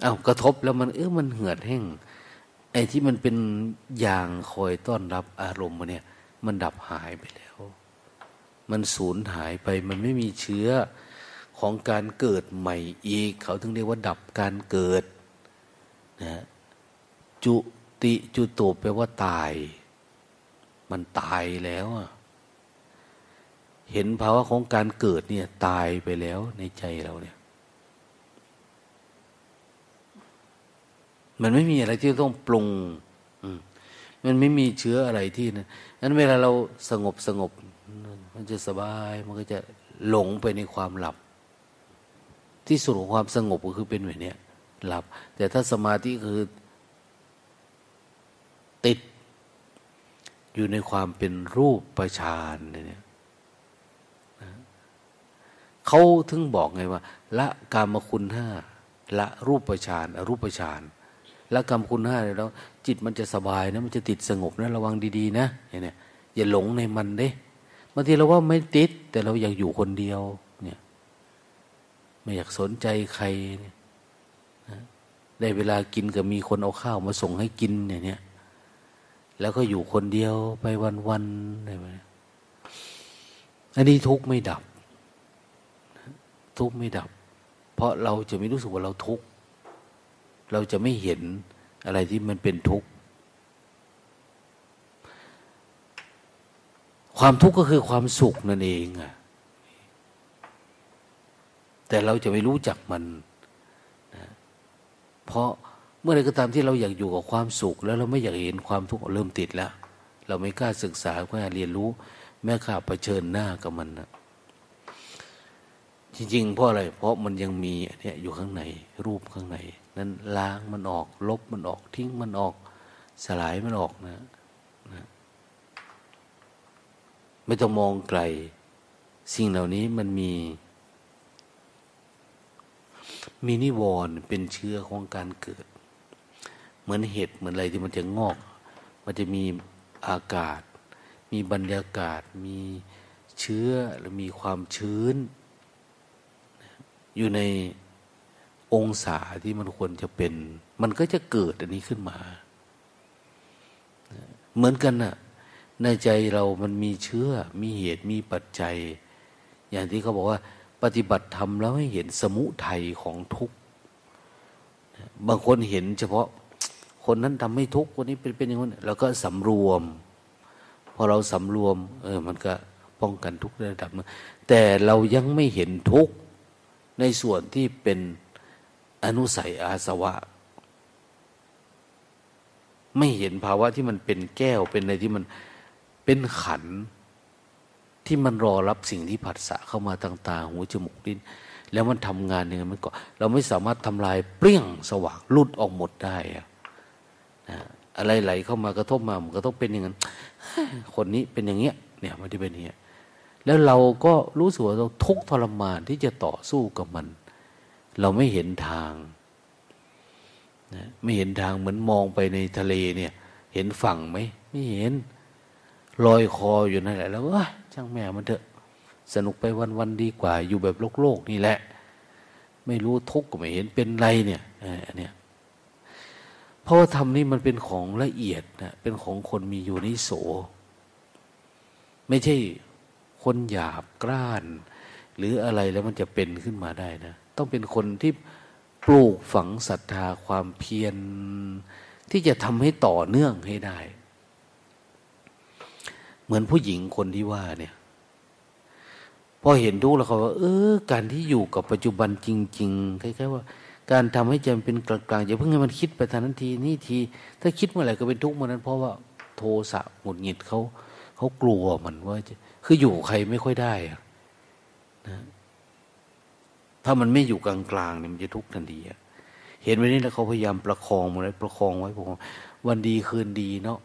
เอา้ากระทบแล้วมันเออมันเหือดแห้งไอ้ที่มันเป็นอย่างคอยต้อนรับอารมณ์มาเนี่ย มันดับหายไปแล้ว มันสูญหายไป มันไม่มีเชื้อของการเกิดใหม่อีก เขาถึงเรียกว่า ดับการเกิดนะจุติจุตูแปลว่าตาย มันตายแล้วเห็นภาวะของการเกิดเนี่ย ตายไปแล้วในใจเราเนี่ย มันไม่มีอะไรที่ต้องปรุงมันไม่มีเชื้ออะไรที่นะนั้นเวลาเราสงบสงบ มันจะสบายมันก็จะหลงไปในความหลับ ที่สุดของความสงบก็คือเป็นแบบนี้หลับ แต่ถ้าสมาธิคือติด อยู่ในความเป็นรูปประชานเนี่ยเขาถึงบอกไงว่า ละกามคุณห้าละรูปประชานอรูปประชานละกรรมคุณห้าแล้ว จิตมันจะสบายนะมันจะติดสงบนะระวังดีๆนะเนี่ยอย่าหลงในมันเด้บางทีเราว่าไม่ติด แต่เราอยากอยู่คนเดียว เนี่ย ไม่อยากสนใจใครได้เวลากินก็มีคนเอาข้าวมาส่งให้กินเนี่ย แล้วก็อยู่คนเดียวไปวันๆอะไรแบบนี้อันนี้ทุกข์ไม่ดับ ทุกข์ไม่ดับ เพราะเราจะไม่รู้สึกว่าเราทุกข์เราจะไม่เห็นอะไรที่มันเป็นทุกข์ความทุกข์ก็คือความสุขนั่นเองอะแต่เราจะไม่รู้จักมันนะเพราะ มื่อไรก็ตามที่เราอยากอยู่กับความสุข แล้วเราไม่อยากเห็นความทุกข์เริ่มติดแล้ว เราไม่กล้าศึกษาไม่กล้าเรียนรู้ แม้ข้าเผชิญหน้ากับมันนะจริงๆเพราะอะไร เพราะมันยังมีเนี่ยอยู่ข้างในรูปข้างในนั้นล้างมันออก ลบมันออก ทิ้งมันออกสลายมันออกนะนะ ไม่ต้องมองไกล สิ่งเหล่านี้มันมี มีนิวรณ์เป็นเชื้อของการเกิด เหมือนเห็ดเหมือนอะไรที่มันจะงอก มันจะมีอากาศ มีบรรยากาศ มีเชื้อหรือมีความชื้น อยู่ในองศาที่มันควรจะเป็น มันก็จะเกิดอันนี้ขึ้นมา เหมือนกันน่ะในใจเรามันมีเชื้อ มีเหตุ มีปัจจัย อย่างที่เขาบอกว่า ปฏิบัติธรรมแล้วให้เห็นสมุทัยของทุกข์ บางคนเห็นเฉพาะ คนนั้นทำให้ทุกคนนี้เป็นเป็นอย่างนั้นแล้วก็สำรวม พอเราสำรวม เออ มันก็ป้องกันทุกระดับ แต่เรายังไม่เห็นทุกในส่วนที่เป็นอนุสัยอาสวะ ไม่เห็นภาวะที่มันเป็นแก้วเป็นอะไรที่มันเป็นขันที่มันรอรับสิ่งที่ผัสสะเข้ามาทางตาหูจมูกลิ้น แล้วมันทำงานอย่างนั้นมันก็ เราไม่สามารถทำลายเปรี้ยงสว่างลุดออกหมดได้อะ นะอะไรไหลเข้ามากระทบมามันก็ต้องเป็นอย่างนั้นคนนี้เป็นอย่างเงี้ย เนี่ยมันที่เป็นอย่างเงี้ยแล้วเราก็รู้สึกว่าเราทุกทรมานที่จะต่อสู้กับมัน เราไม่เห็นทางนะไม่เห็นทางเหมือนมองไปในทะเลเนี่ย เห็นฝั่งไหมไม่เห็นลอยคออยู่นั่นแหละแล้วว่าช่างแม่มันเถอะ สนุกไปวันวันดีกว่า อยู่แบบโลกโลกนี่แหละ ไม่รู้ทุกข์ก็ไม่เห็นเป็นไรเนี่ยอันเนี้ย เพราะว่าธรรมนี่มันเป็นของละเอียดนะเป็นของคนมีอยู่ในโส ไม่ใช่คนหยาบกร้าน หรืออะไรแล้วมันจะเป็นขึ้นมาได้นะ ต้องเป็นคนที่ปลูกฝังศรัทธาความเพียร ที่จะทำให้ต่อเนื่องให้ได้ เหมือนผู้หญิงคนที่ว่าเนี่ยพอเห็นทุกข์แล้วเขาว่า เออ การที่อยู่กับปัจจุบันจริง ๆ คล้ายๆว่า การทำให้ใจมันเป็นกลางๆอย่าเพิ่งให้มันคิดไปทางนั้นทีนี่ที ถ้าคิดเมื่อไหร่ก็เป็นทุกข์เมื่อนั้น เพราะว่าโทสะหงุดหงิดเขาเขากลัวมันว่าคืออยู่ใครไม่ค่อยได้นะถ้ามันไม่อยู่กลางๆเนี่ยมันจะทุกข์ทันทีอะเห็นไว้นี่แล้วเขาพยายามประคองมันไว้ประคองไว้ผมวันดีคืนดีเนาะ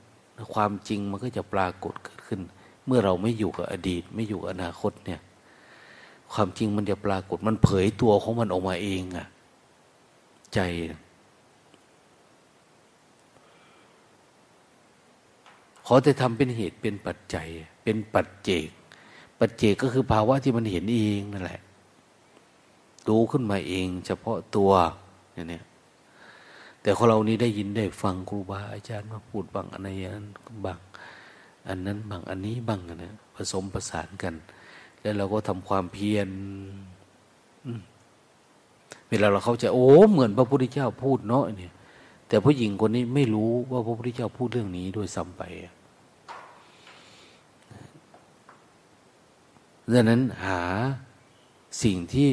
ความจริงมันก็จะปรากฏเกิดขึ้น เมื่อเราไม่อยู่กับอดีต ไม่อยู่อนาคตเนี่ย ความจริงมันจะปรากฏมันเผยตัวของมันออกมาเองอะ ใจ ขอแต่ทำเป็นเหตุเป็นปัจจัย เป็นปัจเจก ปัจเจกก็คือภาวะที่มันเห็นเองนั่นแหละดูขึ้นมาเอง เฉพาะตัวเนี่ยแต่ของเรานี้ได้ยินได้ฟังครูบาอาจารย์มาพูดบางอะไรนั้นบางอันนั้นบางอันนี้บางนะผสมประสานกัน แล้วเราก็ทำความเพียร เวลาเราเข้าใจโอ้เหมือนพระพุทธเจ้าพูดเนาะเนี่ย แต่ผู้หญิงคนนี้ไม่รู้ว่าพระพุทธเจ้าพูดเรื่องนี้โดยซ้ำไปดังนั้นหาสิ่งที่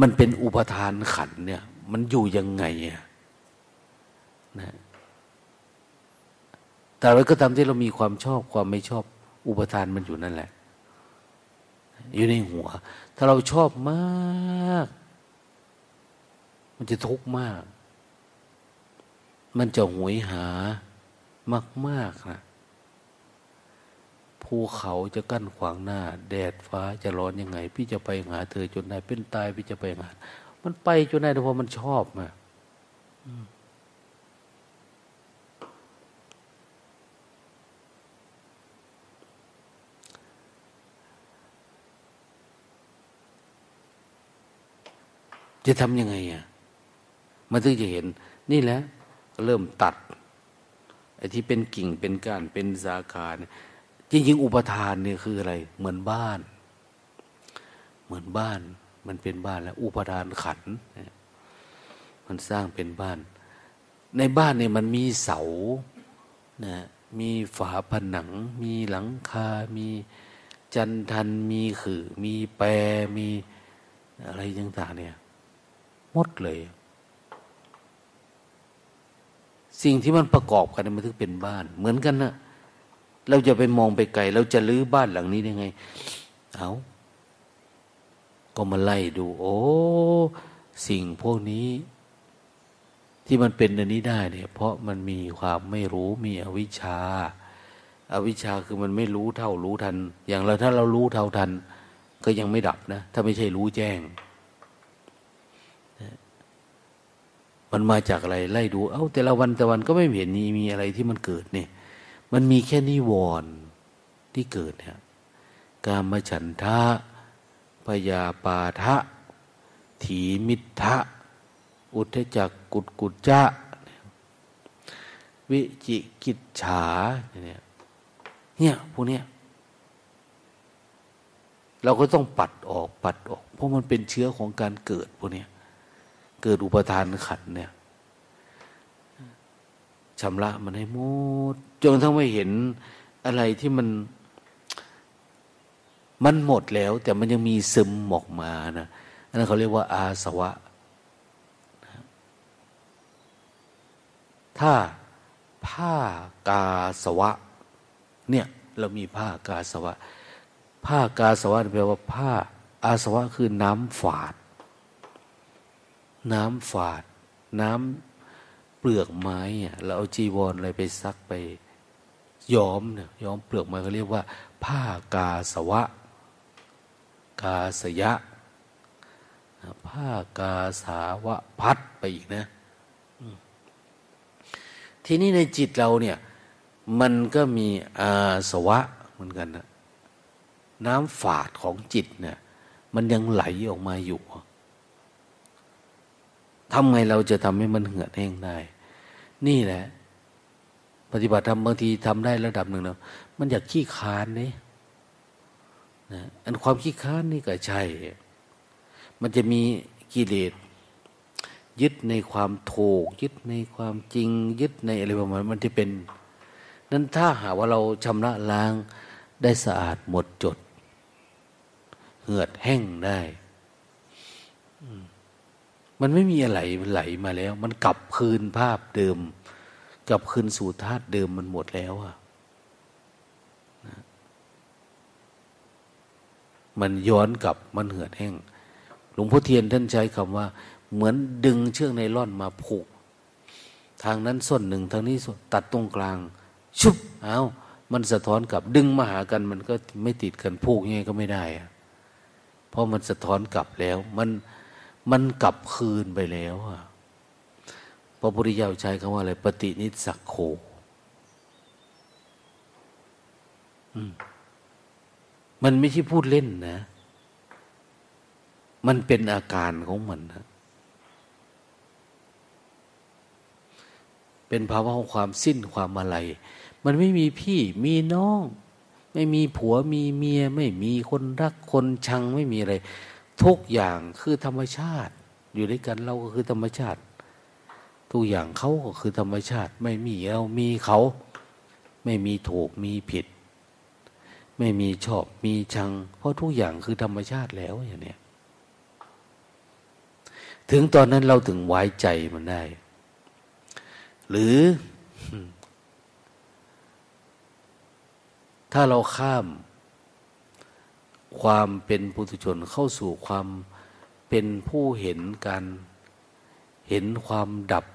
มันเป็นอุปทานขันเนี่ย มันอยู่ยังไงอะนะแต่เราก็ตามที่เรามีความชอบความไม่ชอบอุปทานมันอยู่นั่นแหละ อยู่ในหัว ถ้าเราชอบมาก มันจะทุกข์มาก มันจะหวยหามากๆนะภูเขาจะกั้นขวางหน้า แดดฟ้าจะร้อนยังไง พี่จะไปหาเธอจนได้เป็นตายพี่จะไปหามันไปจนได้เพราะมันชอบมา จะทำยังไงอะมันถึงจะเห็น นี่แหละเริ่มตัดไอ้ที่เป็นกิ่งเป็นก้านเป็นสาขาเนี่ยจริงๆอุปทานเนี่ยคืออะไร เหมือนบ้าน เหมือนบ้าน มันเป็นบ้านแล้ว อุปทานขัน มันสร้างเป็นบ้าน ในบ้านเนี่ยมันมีเสานะมีฝาผนัง มีหลังคา มีจันทัน มีขือมีแปร มีอะไรต่างๆเนี่ย หมดเลย สิ่งที่มันประกอบกันมันถึงเป็นบ้าน เหมือนกันนะเราจะไปมองไปไกลเราจะลื้อบ้านหลังนี้ได้ไง เอาก็มาไล่ดู โอ้ สิ่งพวกนี้ ที่มันเป็นอันนี้ได้เนี่ย เพราะมันมีความไม่รู้มีอวิชชาอาวิชชาคือมันไม่รู้เท่ารู้ทัน อย่างเราถ้าเรารู้เท่าทัน ก็ยังไม่ดับนะ ถ้าไม่ใช่รู้แจ้ง มันมาจากอะไรไล่ดู เอา้าแต่ละวันแต่วันก็ไม่เห็นมีมีอะไรที่มันเกิดเนี่ย มันมีแค่นิวรณ์ที่เกิดเนี่ยกามฉันทะพยาปาทะ ถีมิทะ อุทจักกุดกุจจะ วิจิกิจฉาเนี่ยเนี่ยพวกเนี้ยเราก็ต้องปัดออกปัดออก เพราะมันเป็นเชื้อของการเกิดพวกเนี้ย เกิดอุปทานขันเนี่ยชำระมันให้หมดจนทั้งไม่เห็นอะไรที่มัน มันหมดแล้ว แต่มันยังมีซึมออกมานะอันนั้นเขาเรียกว่าอาสวะ ถ้าผ้ากาสวะ เนี่ยเรามีผ้ากาสวะ ผ้ากาสวะแปลว่าผ้าอาสวะคือน้ำฝาด น้ำฝาด น้ำเปลือกไม้อะเราเอาจีวรอะไรไปซักไปย้อมเนี่ยย้อมเปลือกไม้เขาเรียกว่า ผ้ากาสวะ กาสยะ ผ้ากาสาวะพัดไปอีกนะทีนี้ในจิตเราเนี่ย มันก็มีอาสวะเหมือนกันนะน้ำฝาดของจิตเนี่ย มันยังไหลออกมาอยู่ ทำไงเราจะทำให้มันเหือดแห้งได้ นี่แหละ ปฏิบัติธรรมบางทีทำได้ระดับหนึ่งเนาะมันอยากขี้คานนี่นะอันความขี้ค้านนี่ก็ใช่ มันจะมีกิเลสยึดในความถูก ยึดในความจริง ยึดในอะไรประมาณมันจะเป็น นั้นถ้าหาว่าเราชำระล้างได้สะอาดหมดจด เหือดแห้งได้ มันไม่มีอะไรไหลมาแล้ว มันกลับคืนภาพเดิม กลับคืนสู่ธาตุเดิมมันหมดแล้วอะมันย้อนกลับมันเหือดแห้ง หลวงพ่อเทียนท่านใช้คำว่า เหมือนดึงเชือกไนล่อนมาผูก ทางนั้นส่วนหนึ่งทางนี้ส่วนตัดตรงกลาง ชุบเอามันสะท้อนกลับ ดึงมาหากันมันก็ไม่ติดกันพูกยังไงก็ไม่ได้อะเพราะมันสะท้อนกลับแล้ว มัน มันกลับคืนไปแล้วอะพระพุทธเจ้าใช้คำว่าอะไร ปฏินิสักโคมันไม่ใช่พูดเล่นนะ มันเป็นอาการของมันนะเป็นภาวะของความสิ้นความอะไร มันไม่มีพี่มีน้อง ไม่มีผัวมีเมีย ไม่มีคนรักคนชังไม่มีอะไร ทุกอย่างคือธรรมชาติ อยู่ด้วยกันเราก็คือธรรมชาติ ทุกอย่างเขาก็คือธรรมชาติ ไม่มีเรามีเขา ไม่มีถูกมีผิด ไม่มีชอบมีชัง เพราะทุกอย่างคือธรรมชาติแล้วอย่างนี้ถึงตอนนั้นเราถึงไว้ใจมันได้ หรือ ถ้าเราข้าม ความเป็นปุถุชนเข้าสู่ความเป็นผู้เห็นการเห็นความดับ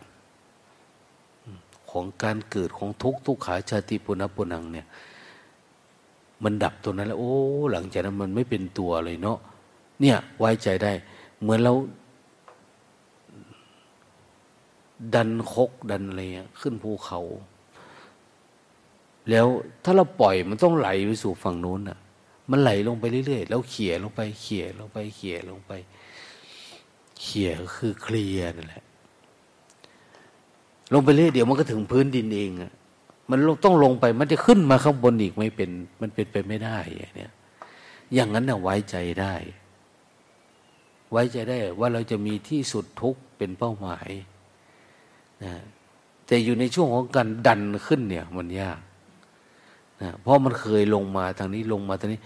ของการเกิดของทุกทุกขาชาติปุณปุนังเนี่ย มันดับตัวนั้นแล้ว โอ้ หลังจากนั้นมันไม่เป็นตัวเลยเนาะเนี่ยไว้ใจได้ เหมือนเราดันคกดันอะไรขึ้นภูเขา แล้วถ้าเราปล่อยมันต้องไหลไปสู่ฝั่งนู้นอะ มันไหลลงไปเรื่อยๆ แล้วเขี่ยลงไปเขี่ยลงไปเขี่ยลงไปเขี่ยคือเคลียนั่นแหละ ลงไปเรื่อยเดี๋ยวมันก็ถึงพื้นดินเองอะมันต้องลงไปมันจะขึ้นมาข้างบนอีกไม่เป็น มันเป็นไปไม่ได้อย่างเนี้ยอย่างนั้นน่ะไว้ใจได้ ไว้ใจได้ว่าเราจะมีที่สุดทุกเป็นเป้าหมายนะแต่อยู่ในช่วงของการดันขึ้นเนี่ย มันยาก นะเพราะมันเคยลงมาทางนี้ลงมาทางนี้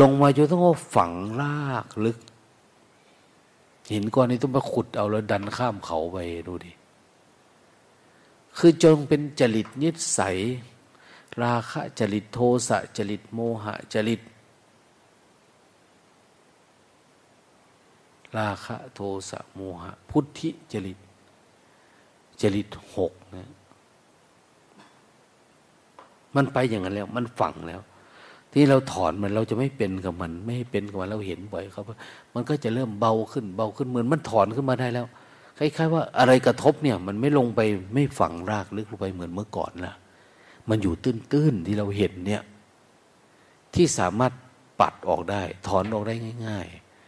ลงมาจนต้องฝังลากลึกเห็นก่อนนี้ต้องมาขุดเอาแล้วดันข้ามเขาไปดูดิคือจงเป็นจริตนิสัย ราคะจริตโทสะจริตโมหะจริต ราคะโทสะโมหะ พุทธิจริต จริตหกนะ มันไปอย่างนั้นแล้ว มันฝังแล้ว ที่เราถอนมันเราจะไม่เป็นกับมัน ไม่ให้เป็นกับมันเราเห็นบ่อยครับมันก็จะเริ่มเบาขึ้นเบาขึ้นเหมือนมันถอนขึ้นมาได้แล้วคล้ายๆว่าอะไรกระทบเนี่ย มันไม่ลงไปไม่ฝังรากลึกลงไปเหมือนเมื่อก่อนละมันอยู่ตื้นๆที่เราเห็นเนี่ย ที่สามารถปัดออกได้ ถอนออกได้ง่าย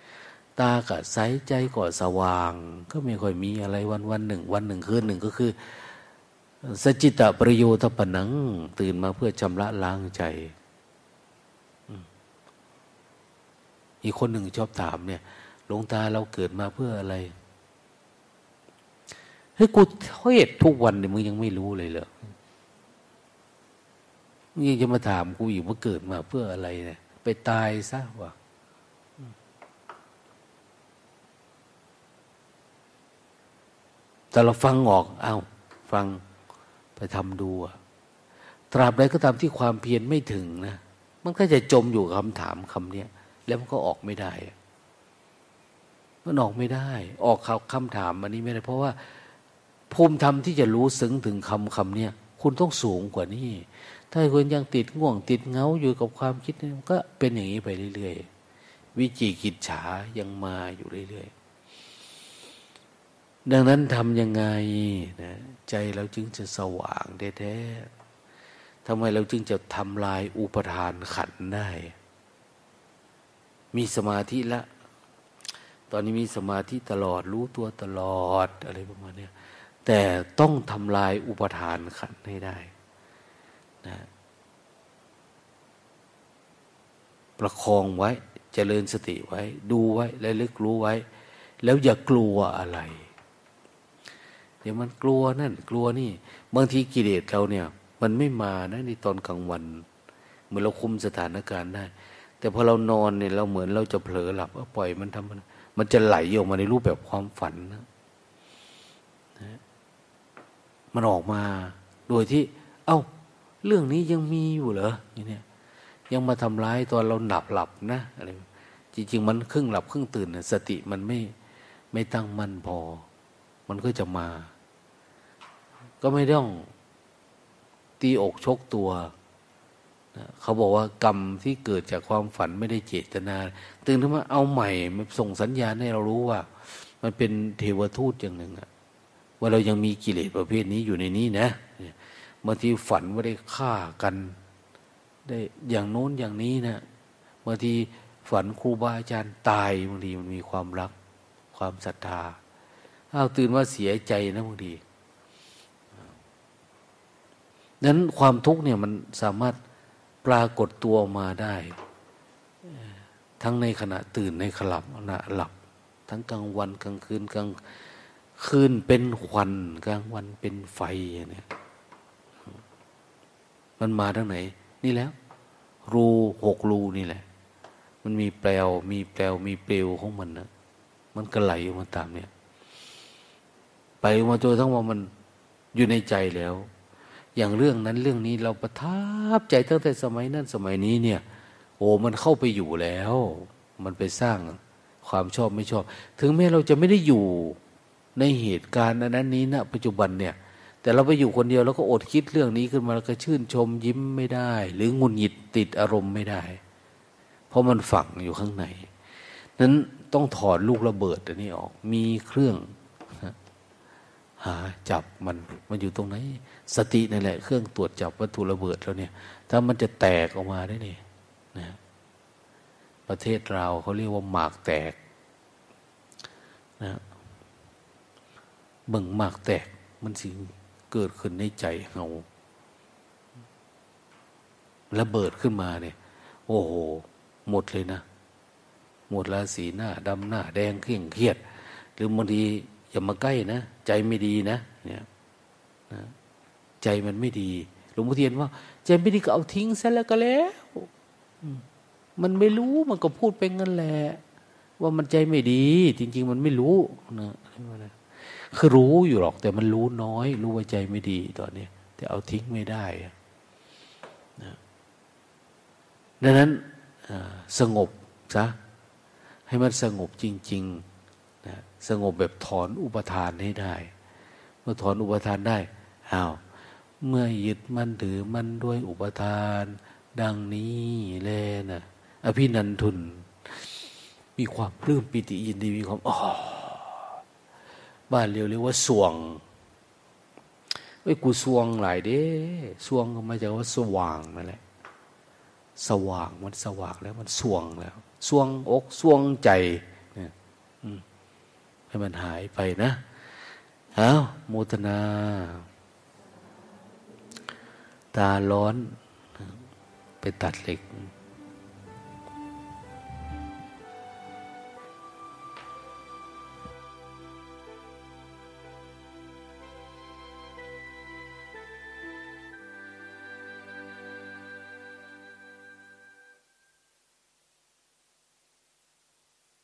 ๆ ตากับใสใจก็สว่าง ก็ไม่ค่อยมีอะไรวันวันหนึ่ง วันหนึ่งคืนหนึ่งก็คือ สจิตะประโยชน์ปนัง ตื่นมาเพื่อชำระล้างใจ อีกคนหนึ่งชอบถามเนี่ยหลวงตาเราเกิดมาเพื่ออะไรเฮ้ยกูเทศทุกวันเนี่ยมึงยังไม่รู้เลยเหรอมึงยังจะมาถามกูอยู่ว่าเกิดมาเพื่ออะไรเนี่ยไปตายซะวะแต่เราฟังออก เอา้าฟัง ไปทำดูอะตราบใดก็ตามที่ความเพียรไม่ถึงนะ มันก็จะจมอยู่คำถามคำนี้แล้วมันก็ออกไม่ได้มันออกไม่ได้ ออกคำถามอันนี้ไม่ได้ เพราะว่าภูมิธรรมที่จะรู้ซึ้งถึงคำคำเนี้ยคุณต้องสูงกว่านี้ ถ้าคุณยังติดง่วงติดเงาอยู่กับความคิดนี่ก็เป็นอย่างนี้ไปเรื่อยๆ วิจิกิจฉายังมาอยู่เรื่อยๆ ดังนั้นทำยังไงนะใจเราจึงจะสว่างแท้ๆทำไมเราจึงจะทำลายอุปทานขันได้ มีสมาธิละ ตอนนี้มีสมาธิตลอดรู้ตัวตลอดอะไรประมาณนี้แต่ต้องทำลายอุปทานขันให้ได้นะประคองไว้จเจริญสติไว้ ดูไว้และลึกรู้ไว้ แล้วอย่ากลัวอะไร ดี๋ยวมันกลัวนั่น กลัวนี่ บางทีกิเลสเราเนี่ย มันไม่มานะในตอนกลางวัน เหมื่อเราคุมสถานการณ์ได้ แต่พอเรานอนเนี่ยเราเหมือนเราจะเผลอหลับปล่อยมันทำมันมันจะไหลออกมาในรูปแบบความฝันนะนะมันออกมา โดยที่ เอา้า เรื่องนี้ยังมีอยู่เหรอนี่เนี่ยยังมาทำร้ายตอนเราหลับหลับนะอะไรจริง ๆ มันครึ่งหลับครึ่งตื่นสติมันไม่ไม่ตั้งมั่นพอ มันก็จะมา ก็ไม่ต้องตีอกชกตัวเขาบอกว่ากรรมที่เกิดจากความฝันไม่ได้เจตนาตื่นขึ้นมาเอาใหม่มันส่งสัญญาณให้เรารู้ว่า มันเป็นเทวทูตอย่างหนึ่งอะว่าเรายังมีกิเลสประเภทนี้อยู่ในนี้นะบางทีฝันว่าได้ฆ่ากัน ได้อย่างโน้นอย่างนี้นะบางทีฝันครูบาอาจารย์ตายบางทีมันมีความรัก ความศรัทธาเอาตื่นว่าเสียใจนะบางที นั้นความทุกข์เนี่ยมันสามารถปรากฏตัวมาได้ ทั้งในขณะตื่นในขลับขณะหลับ ทั้งกลางวันกลางคืนกลางคืนเป็นควันกลางวันเป็นไฟเนี่ยมันมาทั้งไหน นี่แล้ว รูหกรูนี่แหละ มันมีแปลวมีแปลวมีเปลวของมันนะมันก็ไหลออกมาตามเนี่ย ไปมาจนทั้งว่ามันอยู่ในใจแล้ว อย่างเรื่องนั้นเรื่องนี้เราประทับใจตั้งแต่สมัยนั้นสมัยนี้เนี่ย โอ้มันเข้าไปอยู่แล้ว มันไปสร้างความชอบไม่ชอบ ถึงแม้เราจะไม่ได้อยู่ในเหตุการณ์นั้นนี้นะปัจจุบันเนี่ย แต่เราไปอยู่คนเดียวแล้วก็อดคิดเรื่องนี้ขึ้นมาแล้วก็ชื่นชมยิ้มไม่ได้ หรืองุนหงิดติดอารมณ์ไม่ได้ เพราะมันฝังอยู่ข้างในนั้นต้องถอดลูกระเบิดอันนี้ออก มีเครื่องหาจับมันมันอยู่ตรงไหน สตินั่นแหละ เครื่องตรวจจับวัตถุระเบิดแล้วเนี่ย ถ้ามันจะแตกออกมาได้เนี่ยนะประเทศเราเขาเรียกว่าหมากแตกนะเบิ่งมากแตกมันสิเกิดขึ้นในใจเฮาระเบิดขึ้นมาเนี่ย โอ้โห หมดเลยนะ หมดราศีหน้าดำหน้า แดงเคร่งเครียด หรือบางทีอย่ามาใกล้นะ ใจไม่ดีนะ เนี่ยนะ ใจมันไม่ดี หลวงพ่อเทียนว่า ใจไม่ดีก็เอาทิ้งซะแล้วก็แล้วมันไม่รู้มันก็พูดไปงั้นแหละ ว่ามันใจไม่ดี จริง ๆ มันไม่รู้นะคือรู้อยู่หรอก แต่มันรู้น้อย รู้ว่าใจไม่ดีตอนนี้แต่เอาทิ้งไม่ได้นะดังนั้นสงบซะให้มันสงบจริงๆนะสงบแบบถอนอุปทานให้ได้ เมื่อถอนอุปทานได้อ้าว เมื่อยึดมันถือมันด้วยอุปทาน ดังนี้แลนะอภินันทุน มีความปลื้มปิติยินดีมีความอ๋อบ้านเรียวเรียกว่าสวงไอ้กูสวงหลายเด้สวงก็มาจากว่าสว่างนั่นแหละสว่างมันสว่างแล้วมันสวงแล้วสวงอกสวงใจเนี่ยให้มันหายไปนะเอาโมทนา ตาร้อน ไปตัดเหล็ก